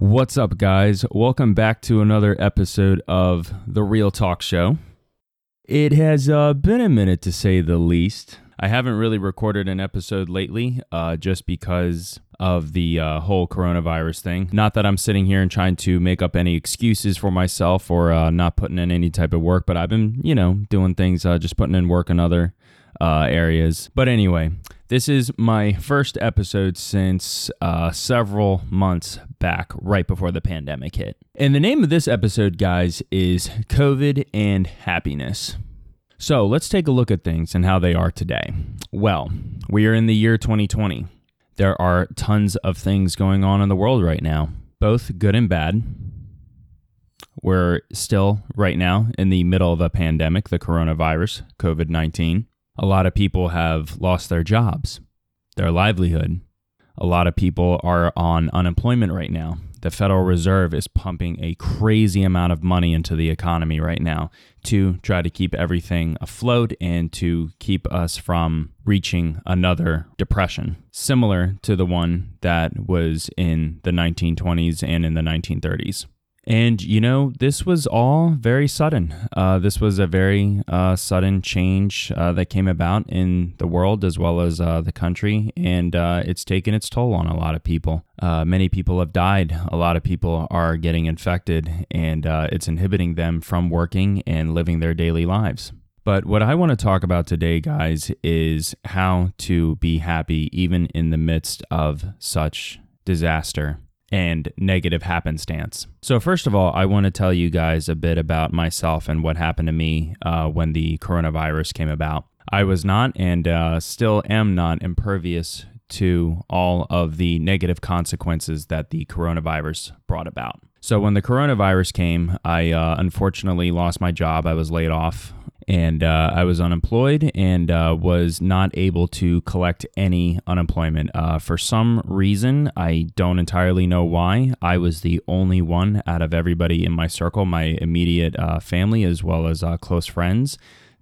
What's up, guys? Welcome back to another episode of The Real Talk Show. It has uh, been a minute to say the least. I haven't really recorded an episode lately uh, just because of the uh, whole coronavirus thing. Not that I'm sitting here and trying to make up any excuses for myself or uh, not putting in any type of work, but I've been, you know, doing things, uh, just putting in work in other uh, areas. But anyway, this is my first episode since uh, several months back, right before the pandemic hit. And the name of this episode, guys, is COVID and Happiness. So let's take a look at things and how they are today. Well, we are in the year 2020. There are tons of things going on in the world right now, both good and bad. We're still, right now, in the middle of a pandemic, the coronavirus, COVID 19. A lot of people have lost their jobs, their livelihood. A lot of people are on unemployment right now. The Federal Reserve is pumping a crazy amount of money into the economy right now to try to keep everything afloat and to keep us from reaching another depression, similar to the one that was in the 1920s and in the 1930s. And, you know, this was all very sudden. Uh, this was a very uh, sudden change uh, that came about in the world as well as uh, the country. And uh, it's taken its toll on a lot of people. Uh, many people have died. A lot of people are getting infected, and it's inhibiting them from working and living their daily lives. But what I want to talk about today, guys, is how to be happy even in the midst of such disaster and negative happenstance. So, first of all, I want to tell you guys a bit about myself and what happened to me uh, when the coronavirus came about. I was not and uh, still am not impervious to all of the negative consequences that the coronavirus brought about. So, when the coronavirus came, I uh, unfortunately lost my job. I was laid off and uh, I was unemployed and uh, was not able to collect any unemployment. Uh, for some reason, I don't entirely know why, I was the only one out of everybody in my circle, my immediate uh, family, as well as uh, close friends,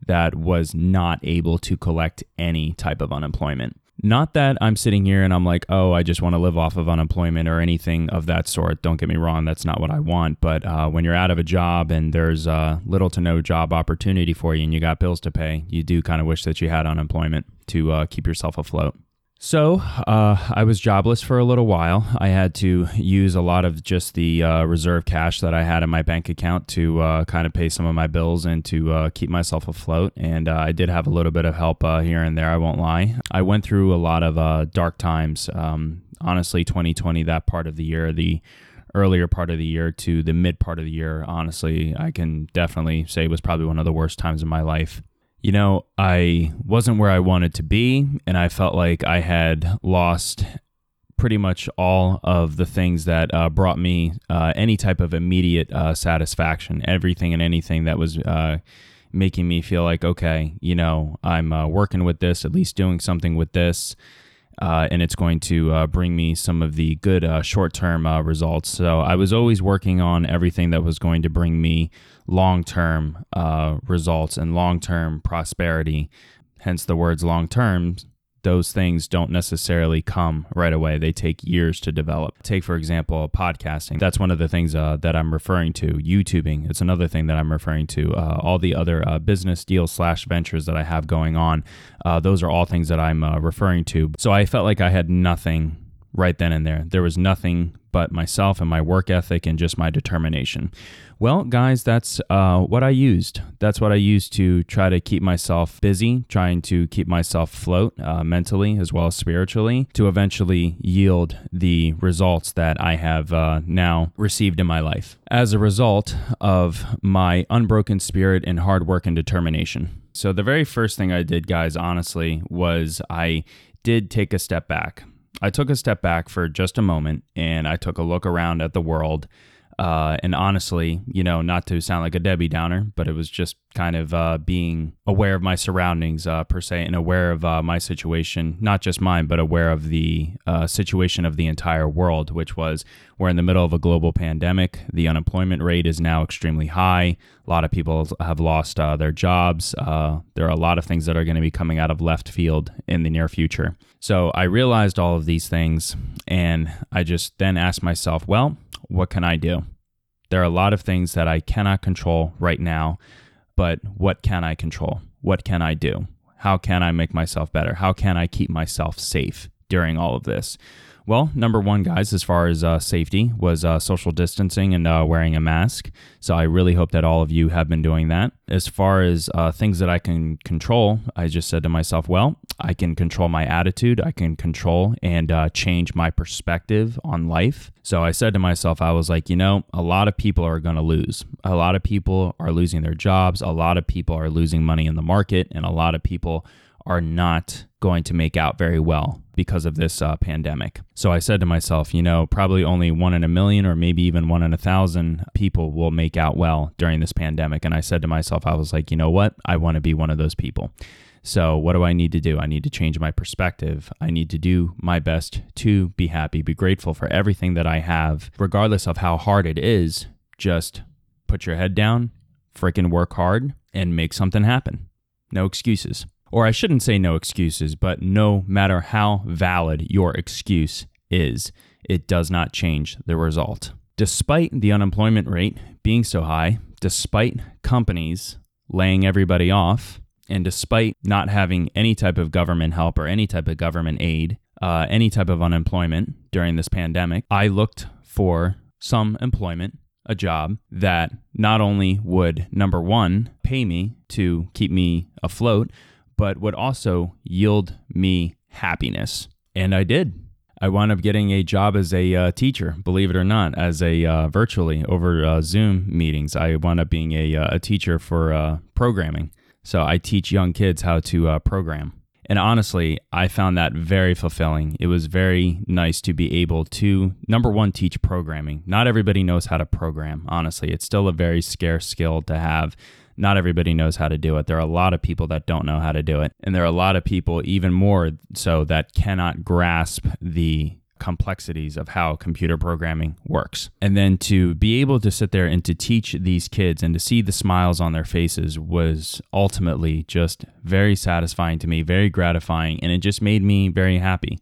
that was not able to collect any type of unemployment. Not that I'm sitting here and I'm like, oh, I just want to live off of unemployment or anything of that sort. Don't get me wrong, that's not what I want. But uh, when you're out of a job and there's uh, little to no job opportunity for you and you got bills to pay, you do kind of wish that you had unemployment to uh, keep yourself afloat. So uh, I was jobless for a little while. I had to use a lot of just the uh, reserve cash that I had in my bank account to uh, kind of pay some of my bills and to uh, keep myself afloat. And uh, I did have a little bit of help uh, here and there, I won't lie. I went through a lot of dark times. Um, honestly, 2020, that part of the year, the earlier part of the year to the mid part of the year, honestly, I can definitely say was probably one of the worst times in my life you know, I wasn't where I wanted to be, and I felt like I had lost pretty much all of the things that uh, brought me uh, any type of immediate uh, satisfaction. Everything and anything that was uh, making me feel like, okay, you know, I'm uh, working with this, at least doing something with this. Uh, and it's going to bring me some of the good short term results. So I was always working on everything that was going to bring me long term uh, results and long term prosperity. Hence the words long term. Those things don't necessarily come right away. They take years to develop. Take, for example, podcasting. That's one of the things uh, that I'm referring to. YouTubing. It's another thing that I'm referring to. Uh, all the other uh, business deals slash ventures that I have going on. Uh, those are all things that I'm uh, referring to. So I felt like I had nothing right then and there. There was nothing but myself and my work ethic and just my determination. Well, guys, that's uh, what I used. That's what I used to try to keep myself busy, trying to keep myself afloat uh, mentally as well as spiritually to eventually yield the results that I have uh, now received in my life as a result of my unbroken spirit and hard work and determination. So, the very first thing I did, guys, honestly, was I did take a step back. I took a step back for just a moment and I took a look around at the world uh, and honestly, you know, not to sound like a Debbie Downer, but it was just kind of uh, being aware of my surroundings uh, per se and aware of uh, my situation, not just mine, but aware of the uh, situation of the entire world, which was we're in the middle of a global pandemic. The unemployment rate is now extremely high. A lot of people have lost uh, their jobs. there are a lot of things that are going to be coming out of left field in the near future. So I realized all of these things, and I just then asked myself, well, what can I do? There are a lot of things that I cannot control right now, but what can I control? What can I do? How can I make myself better? How can I keep myself safe during all of this? Well, number one, guys, as far as uh, safety, was uh, social distancing and uh, wearing a mask. So I really hope that all of you have been doing that. As far as uh, things that I can control, I just said to myself, well, I can control my attitude, I can control and uh, change my perspective on life. So I said to myself, I was like, you know, a lot of people are going to lose. A lot of people are losing their jobs. A lot of people are losing money in the market. And a lot of people are not going to make out very well because of this uh, pandemic. So I said to myself, you know, probably only one in a million or maybe even one in a thousand people will make out well during this pandemic. And I said to myself, I was like, you know what? I want to be one of those people. So, what do I need to do? I need to change my perspective. I need to do my best to be happy, be grateful for everything that I have, regardless of how hard it is. Just put your head down, freaking work hard, and make something happen. No excuses. Or I shouldn't say no excuses, but no matter how valid your excuse is, it does not change the result. Despite the unemployment rate being so high, despite companies laying everybody off, and despite not having any type of government help or any type of government aid, uh, any type of unemployment during this pandemic, I looked for some employment, a job that not only would, number one, pay me to keep me afloat, but would also yield me happiness. And I did. I wound up getting a job as a uh, teacher, believe it or not, as a uh, virtually over uh, Zoom meetings. I wound up being a, uh, a teacher for uh, programming. So I teach young kids how to uh, program. And honestly, I found that very fulfilling. It was very nice to be able to, number one, teach programming. Not everybody knows how to program, honestly. It's still a very scarce skill to have not everybody knows how to do it. There are a lot of people that don't know how to do it. And there are a lot of people, even more so, that cannot grasp the complexities of how computer programming works. And then to be able to sit there and to teach these kids and to see the smiles on their faces was ultimately just very satisfying to me, very gratifying, and it just made me very happy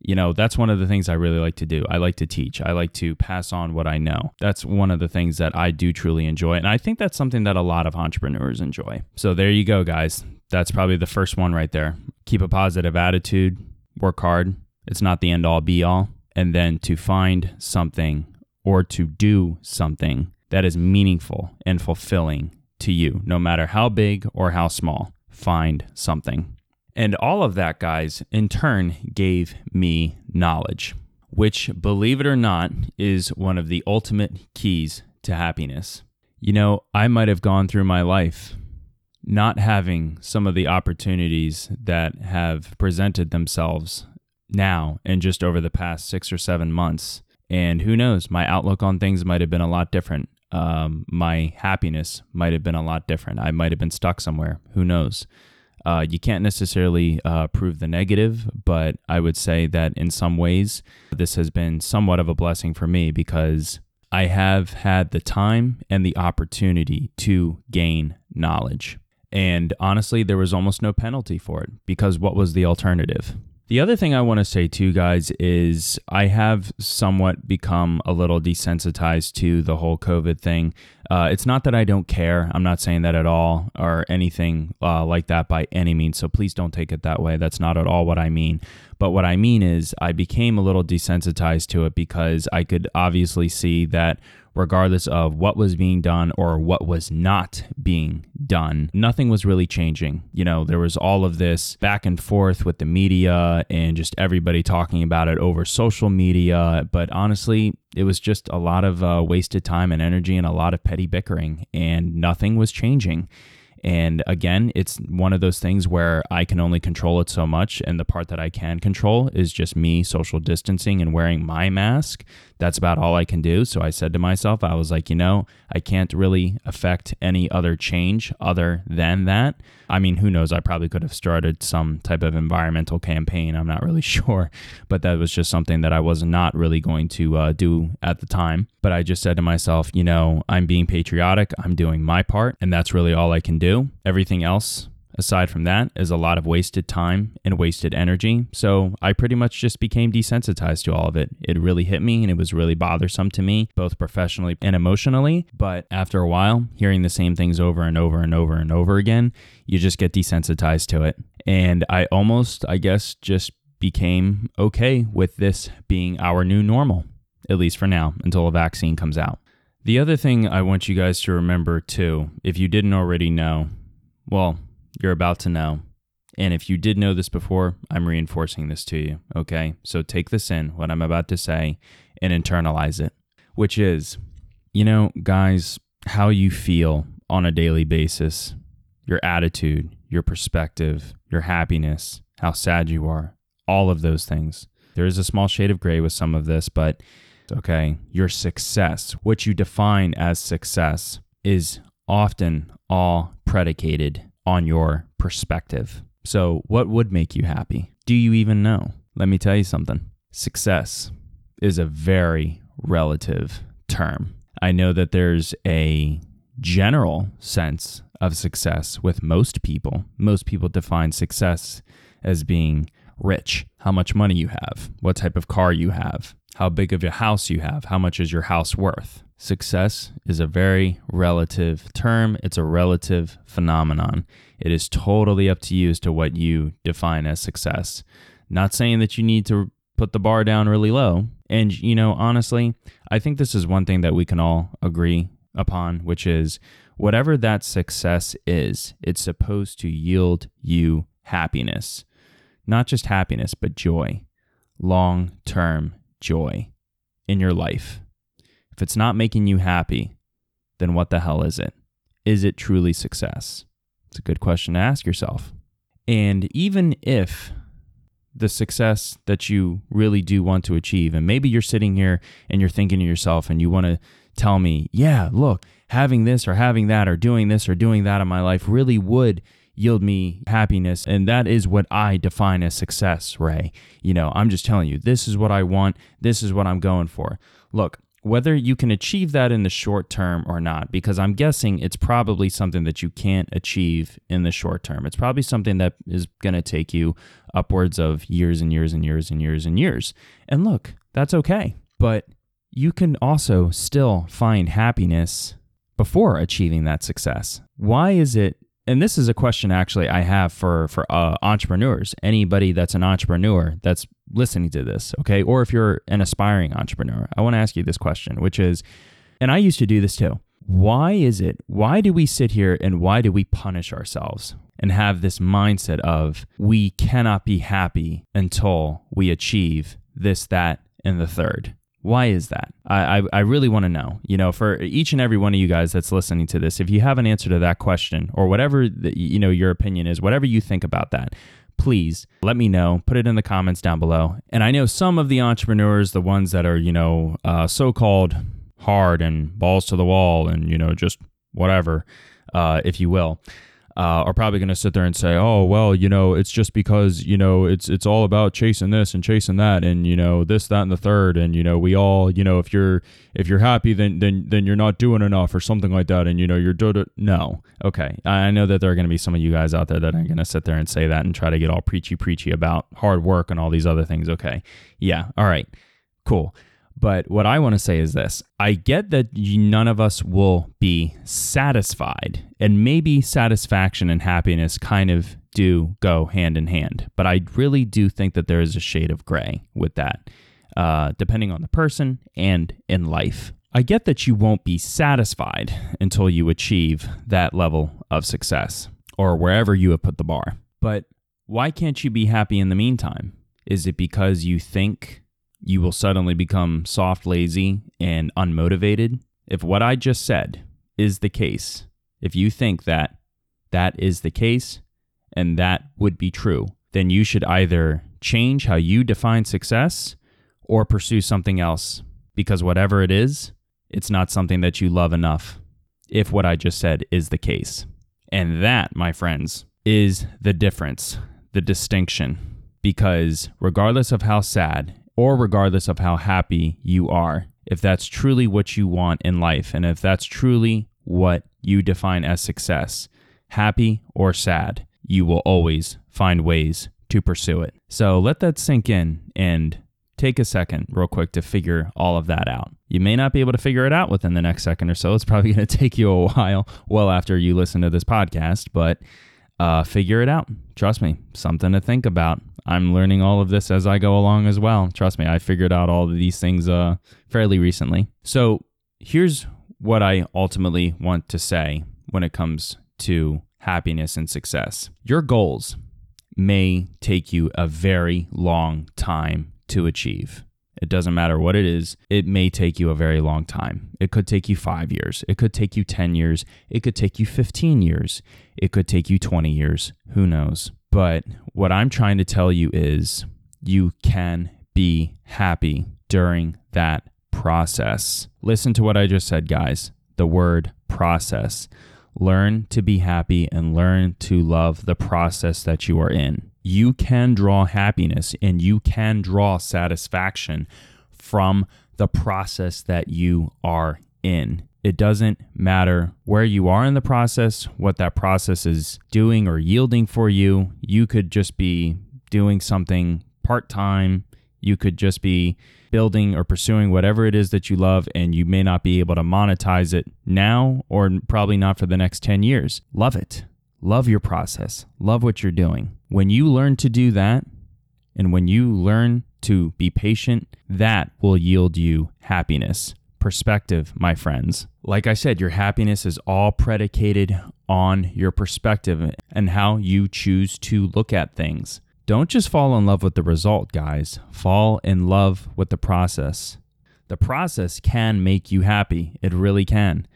you know, that's one of the things I really like to do. I like to teach. I like to pass on what I know. That's one of the things that I do truly enjoy. And I think that's something that a lot of entrepreneurs enjoy. So there you go, guys. That's probably the first one right there. Keep a positive attitude, work hard. It's not the end all be all. And then to find something or to do something that is meaningful and fulfilling to you, no matter how big or how small. Find something. And all of that, guys, in turn gave me knowledge, which, believe it or not, is one of the ultimate keys to happiness. You know, I might have gone through my life not having some of the opportunities that have presented themselves now and just over the past six or seven months. And who knows, my outlook on things might have been a lot different. Um, my happiness might have been a lot different. I might have been stuck somewhere. Who knows? Uh, you can't necessarily uh, prove the negative, but I would say that in some ways, this has been somewhat of a blessing for me because I have had the time and the opportunity to gain knowledge. And honestly, there was almost no penalty for it because what was the alternative? The other thing I want to say too, guys, is I have somewhat become a little desensitized to the whole COVID thing. Uh, it's not that I don't care. I'm not saying that at all or anything uh, like that by any means. So please don't take it that way. That's not at all what I mean. But what I mean is, I became a little desensitized to it because I could obviously see that regardless of what was being done or what was not being done, nothing was really changing. You know, there was all of this back and forth with the media and just everybody talking about it over social media. But honestly, it was just a lot of uh, wasted time and energy and a lot of petty bickering, and nothing was changing. And again, it's one of those things where I can only control it so much. And the part that I can control is just me social distancing and wearing my mask. That's about all I can do. So I said to myself, I was like, you know, I can't really affect any other change other than that. I mean, who knows? I probably could have started some type of environmental campaign. I'm not really sure. But that was just something that I was not really going to uh, do at the time. But I just said to myself, you know, I'm being patriotic. I'm doing my part. And that's really all I can do. Everything else aside from that is a lot of wasted time and wasted energy. So I pretty much just became desensitized to all of it. It really hit me and it was really bothersome to me, both professionally and emotionally. But after a while, hearing the same things over and over and over and over again, you just get desensitized to it. And I almost, I guess, just became okay with this being our new normal, at least for now, until a vaccine comes out. The other thing I want you guys to remember too, if you didn't already know, well, you're about to know. And if you did know this before, I'm reinforcing this to you, okay? So take this in, what I'm about to say, and internalize it, which is, you know, guys, how you feel on a daily basis, your attitude, your perspective, your happiness, how sad you are, all of those things. There is a small shade of gray with some of this, but okay, your success, what you define as success, is often all predicated on your perspective. So, what would make you happy? Do you even know? Let me tell you something. Success is a very relative term. I know that there's a general sense of success with most people. Most people define success as being rich, how much money you have, what type of car you have, how big of a house you have, how much is your house worth. Success is a very relative term, it's a relative phenomenon. It is totally up to you as to what you define as success. Not saying that you need to put the bar down really low. And, you know, honestly, I think this is one thing that we can all agree upon, which is whatever that success is, it's supposed to yield you happiness. Not just happiness, but joy, long term joy in your life. If it's not making you happy, then what the hell is it? Is it truly success? It's a good question to ask yourself. And even if the success that you really do want to achieve, and maybe you're sitting here and you're thinking to yourself and you want to tell me, yeah, look, having this or having that or doing this or doing that in my life really would yield me happiness. And that is what I define as success, Ray. You know, I'm just telling you, this is what I want. This is what I'm going for. Look, whether you can achieve that in the short term or not, because I'm guessing it's probably something that you can't achieve in the short term. It's probably something that is going to take you upwards of years and years and years and years and years. And look, that's okay. But you can also still find happiness before achieving that success. Why is it and this is a question actually I have for for uh, entrepreneurs. Anybody that's an entrepreneur that's listening to this, okay, or if you're an aspiring entrepreneur, I want to ask you this question, which is, and I used to do this too. Why is it? Why do we sit here and why do we punish ourselves and have this mindset of we cannot be happy until we achieve this, that, and the third? Why is that? I, I, I really want to know. You know, for each and every one of you guys that's listening to this, if you have an answer to that question or whatever the, you know your opinion is, whatever you think about that, please let me know. Put it in the comments down below. And I know some of the entrepreneurs, the ones that are you know uh, so-called hard and balls to the wall and you know just whatever, uh, if you will uh, are probably going to sit there and say, "Oh, well, you know, it's just because you know it's it's all about chasing this and chasing that, and you know this, that, and the third, and you know we all, you know, if you're if you're happy, then then then you're not doing enough or something like that, and you know you're do no, okay. I know that there are going to be some of you guys out there that are going to sit there and say that and try to get all preachy preachy about hard work and all these other things. Okay, yeah, all right, cool. But what I want to say is this I get that none of us will be satisfied, and maybe satisfaction and happiness kind of do go hand in hand. But I really do think that there is a shade of gray with that, uh, depending on the person and in life. I get that you won't be satisfied until you achieve that level of success or wherever you have put the bar. But why can't you be happy in the meantime? Is it because you think you will suddenly become soft, lazy, and unmotivated. If what I just said is the case, if you think that that is the case and that would be true, then you should either change how you define success or pursue something else because whatever it is, it's not something that you love enough if what I just said is the case. And that, my friends, is the difference, the distinction. Because regardless of how sad or regardless of how happy you are, if that's truly what you want in life, and if that's truly what you define as success, happy or sad, you will always find ways to pursue it. So let that sink in and take a second, real quick, to figure all of that out. You may not be able to figure it out within the next second or so. It's probably going to take you a while, well after you listen to this podcast, but uh, figure it out. Trust me, something to think about. I'm learning all of this as I go along as well. Trust me, I figured out all of these things uh, fairly recently. So here's what I ultimately want to say when it comes to happiness and success. Your goals may take you a very long time to achieve. It doesn't matter what it is, it may take you a very long time. It could take you five years. It could take you 10 years. It could take you 15 years. It could take you 20 years. Who knows? But what I'm trying to tell you is you can be happy during that process. Listen to what I just said, guys. The word process. Learn to be happy and learn to love the process that you are in. You can draw happiness and you can draw satisfaction from the process that you are in. It doesn't matter where you are in the process, what that process is doing or yielding for you. You could just be doing something part time. You could just be building or pursuing whatever it is that you love, and you may not be able to monetize it now or probably not for the next 10 years. Love it. Love your process. Love what you're doing. When you learn to do that, and when you learn to be patient, that will yield you happiness. Perspective, my friends. Like I said, your happiness is all predicated on your perspective and how you choose to look at things. Don't just fall in love with the result, guys. Fall in love with the process. The process can make you happy. It really can.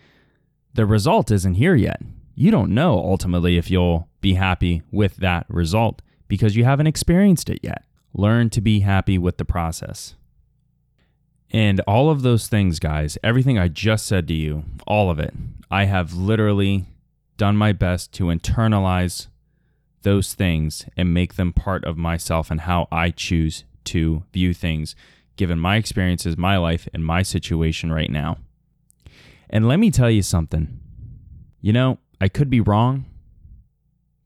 The result isn't here yet. You don't know ultimately if you'll be happy with that result because you haven't experienced it yet. Learn to be happy with the process. And all of those things, guys, everything I just said to you, all of it, I have literally done my best to internalize those things and make them part of myself and how I choose to view things, given my experiences, my life, and my situation right now. And let me tell you something. You know, I could be wrong,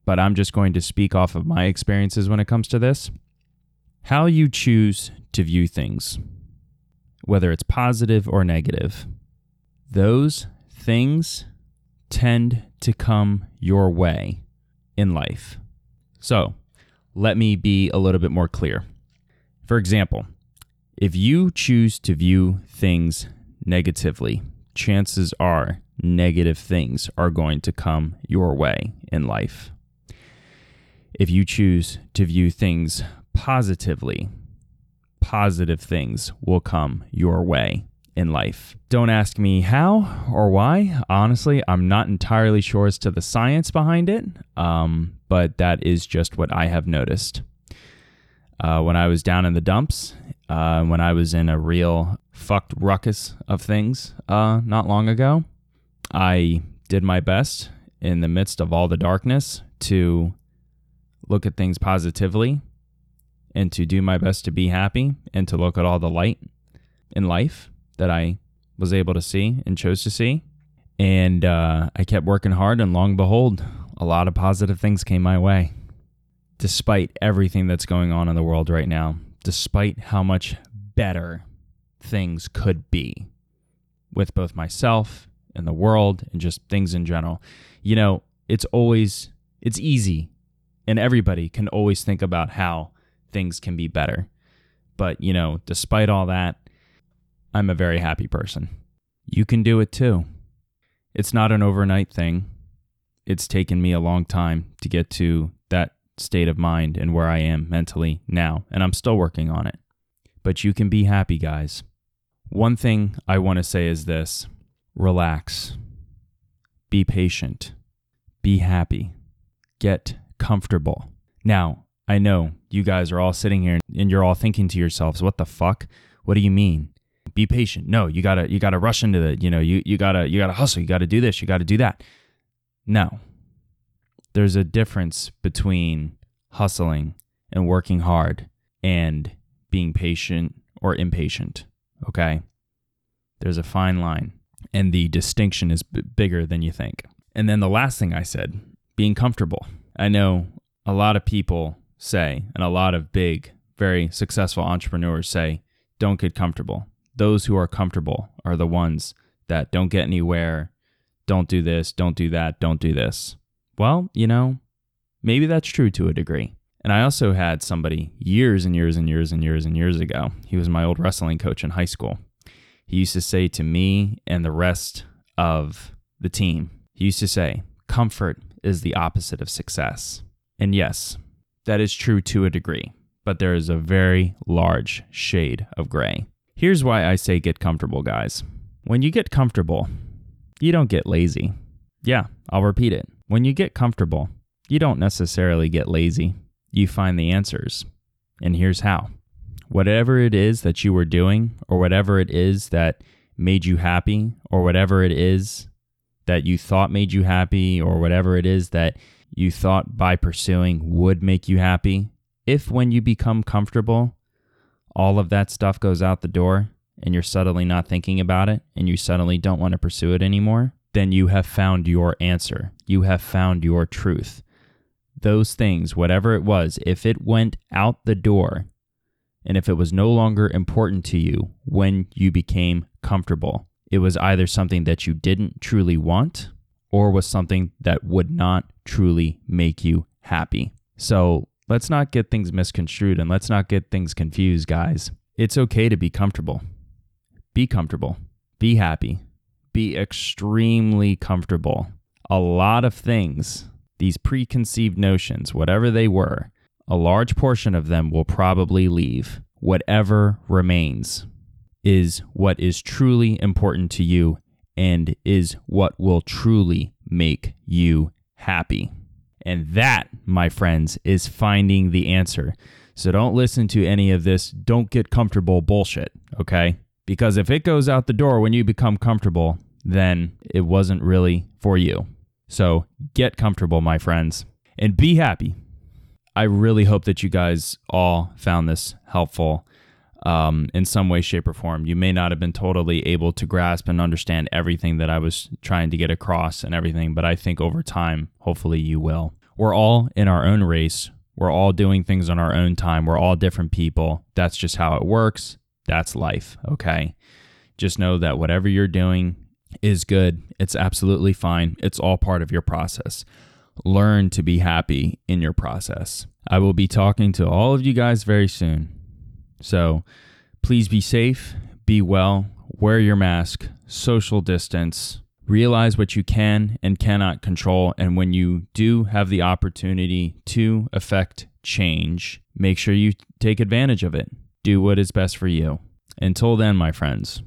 but I'm just going to speak off of my experiences when it comes to this. How you choose to view things, whether it's positive or negative, those things tend to come your way in life. So let me be a little bit more clear. For example, if you choose to view things negatively, chances are negative things are going to come your way in life. If you choose to view things positively, positive things will come your way in life. Don't ask me how or why. Honestly, I'm not entirely sure as to the science behind it, um, but that is just what I have noticed. Uh, when I was down in the dumps, uh, when I was in a real fucked ruckus of things uh, not long ago, I did my best in the midst of all the darkness to look at things positively and to do my best to be happy and to look at all the light in life that I was able to see and chose to see. And uh, I kept working hard, and long behold, a lot of positive things came my way. Despite everything that's going on in the world right now, despite how much better things could be with both myself and the world and just things in general. You know, it's always, it's easy, and everybody can always think about how things can be better. But, you know, despite all that, I'm a very happy person. You can do it too. It's not an overnight thing. It's taken me a long time to get to that state of mind and where I am mentally now, and I'm still working on it. But you can be happy, guys. One thing I want to say is this relax, be patient, be happy, get comfortable. Now, I know you guys are all sitting here and you're all thinking to yourselves, what the fuck? What do you mean? be patient. No, you gotta you gotta rush into the you know you you gotta you gotta hustle. You gotta do this. You gotta do that. No, there's a difference between hustling and working hard and being patient or impatient. Okay, there's a fine line, and the distinction is b- bigger than you think. And then the last thing I said, being comfortable. I know a lot of people say, and a lot of big, very successful entrepreneurs say, don't get comfortable. Those who are comfortable are the ones that don't get anywhere, don't do this, don't do that, don't do this. Well, you know, maybe that's true to a degree. And I also had somebody years and years and years and years and years ago. He was my old wrestling coach in high school. He used to say to me and the rest of the team, he used to say, comfort is the opposite of success. And yes, that is true to a degree, but there is a very large shade of gray. Here's why I say get comfortable, guys. When you get comfortable, you don't get lazy. Yeah, I'll repeat it. When you get comfortable, you don't necessarily get lazy. You find the answers. And here's how whatever it is that you were doing, or whatever it is that made you happy, or whatever it is that you thought made you happy, or whatever it is that you thought by pursuing would make you happy, if when you become comfortable, all of that stuff goes out the door and you're suddenly not thinking about it and you suddenly don't want to pursue it anymore, then you have found your answer. You have found your truth. Those things, whatever it was, if it went out the door and if it was no longer important to you when you became comfortable, it was either something that you didn't truly want or was something that would not truly make you happy. So let's not get things misconstrued and let's not get things confused, guys. It's okay to be comfortable. Be comfortable. Be happy. Be extremely comfortable. A lot of things, these preconceived notions, whatever they were, a large portion of them will probably leave. Whatever remains is what is truly important to you and is what will truly make you happy. And that, my friends, is finding the answer. So don't listen to any of this don't get comfortable bullshit, okay? Because if it goes out the door when you become comfortable, then it wasn't really for you. So get comfortable, my friends, and be happy. I really hope that you guys all found this helpful um, in some way, shape, or form. You may not have been totally able to grasp and understand everything that I was trying to get across and everything, but I think over time, hopefully, you will. We're all in our own race. We're all doing things on our own time. We're all different people. That's just how it works. That's life. Okay. Just know that whatever you're doing is good. It's absolutely fine. It's all part of your process. Learn to be happy in your process. I will be talking to all of you guys very soon. So please be safe, be well, wear your mask, social distance, realize what you can and cannot control. And when you do have the opportunity to affect change, make sure you take advantage of it. Do what is best for you. Until then, my friends,